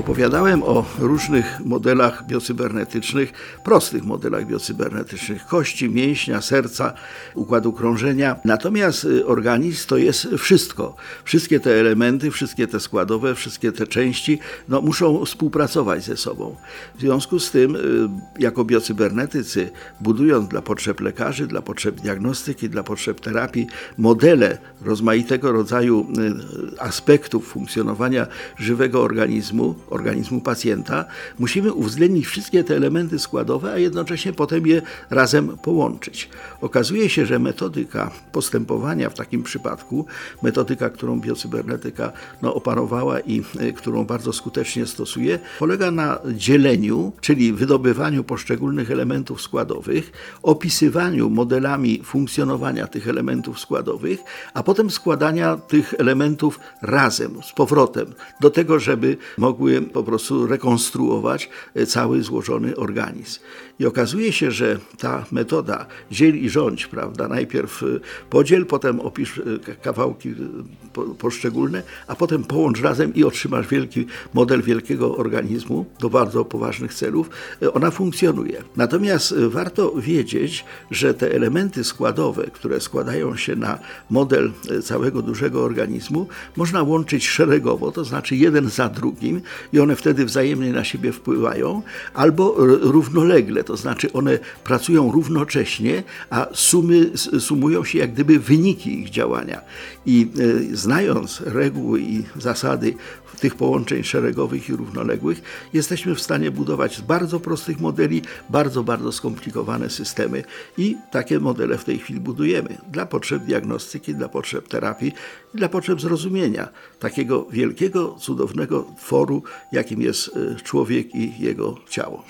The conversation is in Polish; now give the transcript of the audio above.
Opowiadałem o różnych modelach biocybernetycznych, prostych modelach biocybernetycznych kości, mięśnia, serca, układu krążenia. Natomiast y, organizm to jest wszystko. Wszystkie te elementy, wszystkie te składowe, wszystkie te części no, muszą współpracować ze sobą. W związku z tym, y, jako biocybernetycy, budując dla potrzeb lekarzy, dla potrzeb diagnostyki, dla potrzeb terapii modele rozmaitego rodzaju y, aspektów funkcjonowania żywego organizmu, organizmu pacjenta, musimy uwzględnić wszystkie te elementy składowe, a jednocześnie potem je razem połączyć. Okazuje się, że metodyka postępowania w takim przypadku, metodyka, którą biocybernetyka no, opanowała i y, którą bardzo skutecznie stosuje, polega na dzieleniu, czyli wydobywaniu poszczególnych elementów składowych, opisywaniu modelami funkcjonowania tych elementów składowych, a potem składania tych elementów razem, z powrotem, do tego, żeby mogły po prostu rekonstruować e, cały złożony organizm. I okazuje się, że ta metoda dziel i rządź, prawda, najpierw e, podziel, potem opisz e, kawałki poszczególne, a potem połącz razem i otrzymasz wielki model wielkiego organizmu do bardzo poważnych celów, ona funkcjonuje. Natomiast warto wiedzieć, że te elementy składowe, które składają się na model całego dużego organizmu, można łączyć szeregowo, to znaczy jeden za drugim i one wtedy wzajemnie na siebie wpływają, albo równolegle, to znaczy one pracują równocześnie, a sumy, sumują się jak gdyby wyniki ich działania. I e, znając reguły i zasady tych połączeń szeregowych i równoległych, jesteśmy w stanie budować z bardzo prostych modeli bardzo, bardzo skomplikowane systemy i takie modele w tej chwili budujemy dla potrzeb diagnostyki, dla potrzeb terapii dla potrzeb zrozumienia takiego wielkiego, cudownego tworu, jakim jest y, człowiek i jego ciało.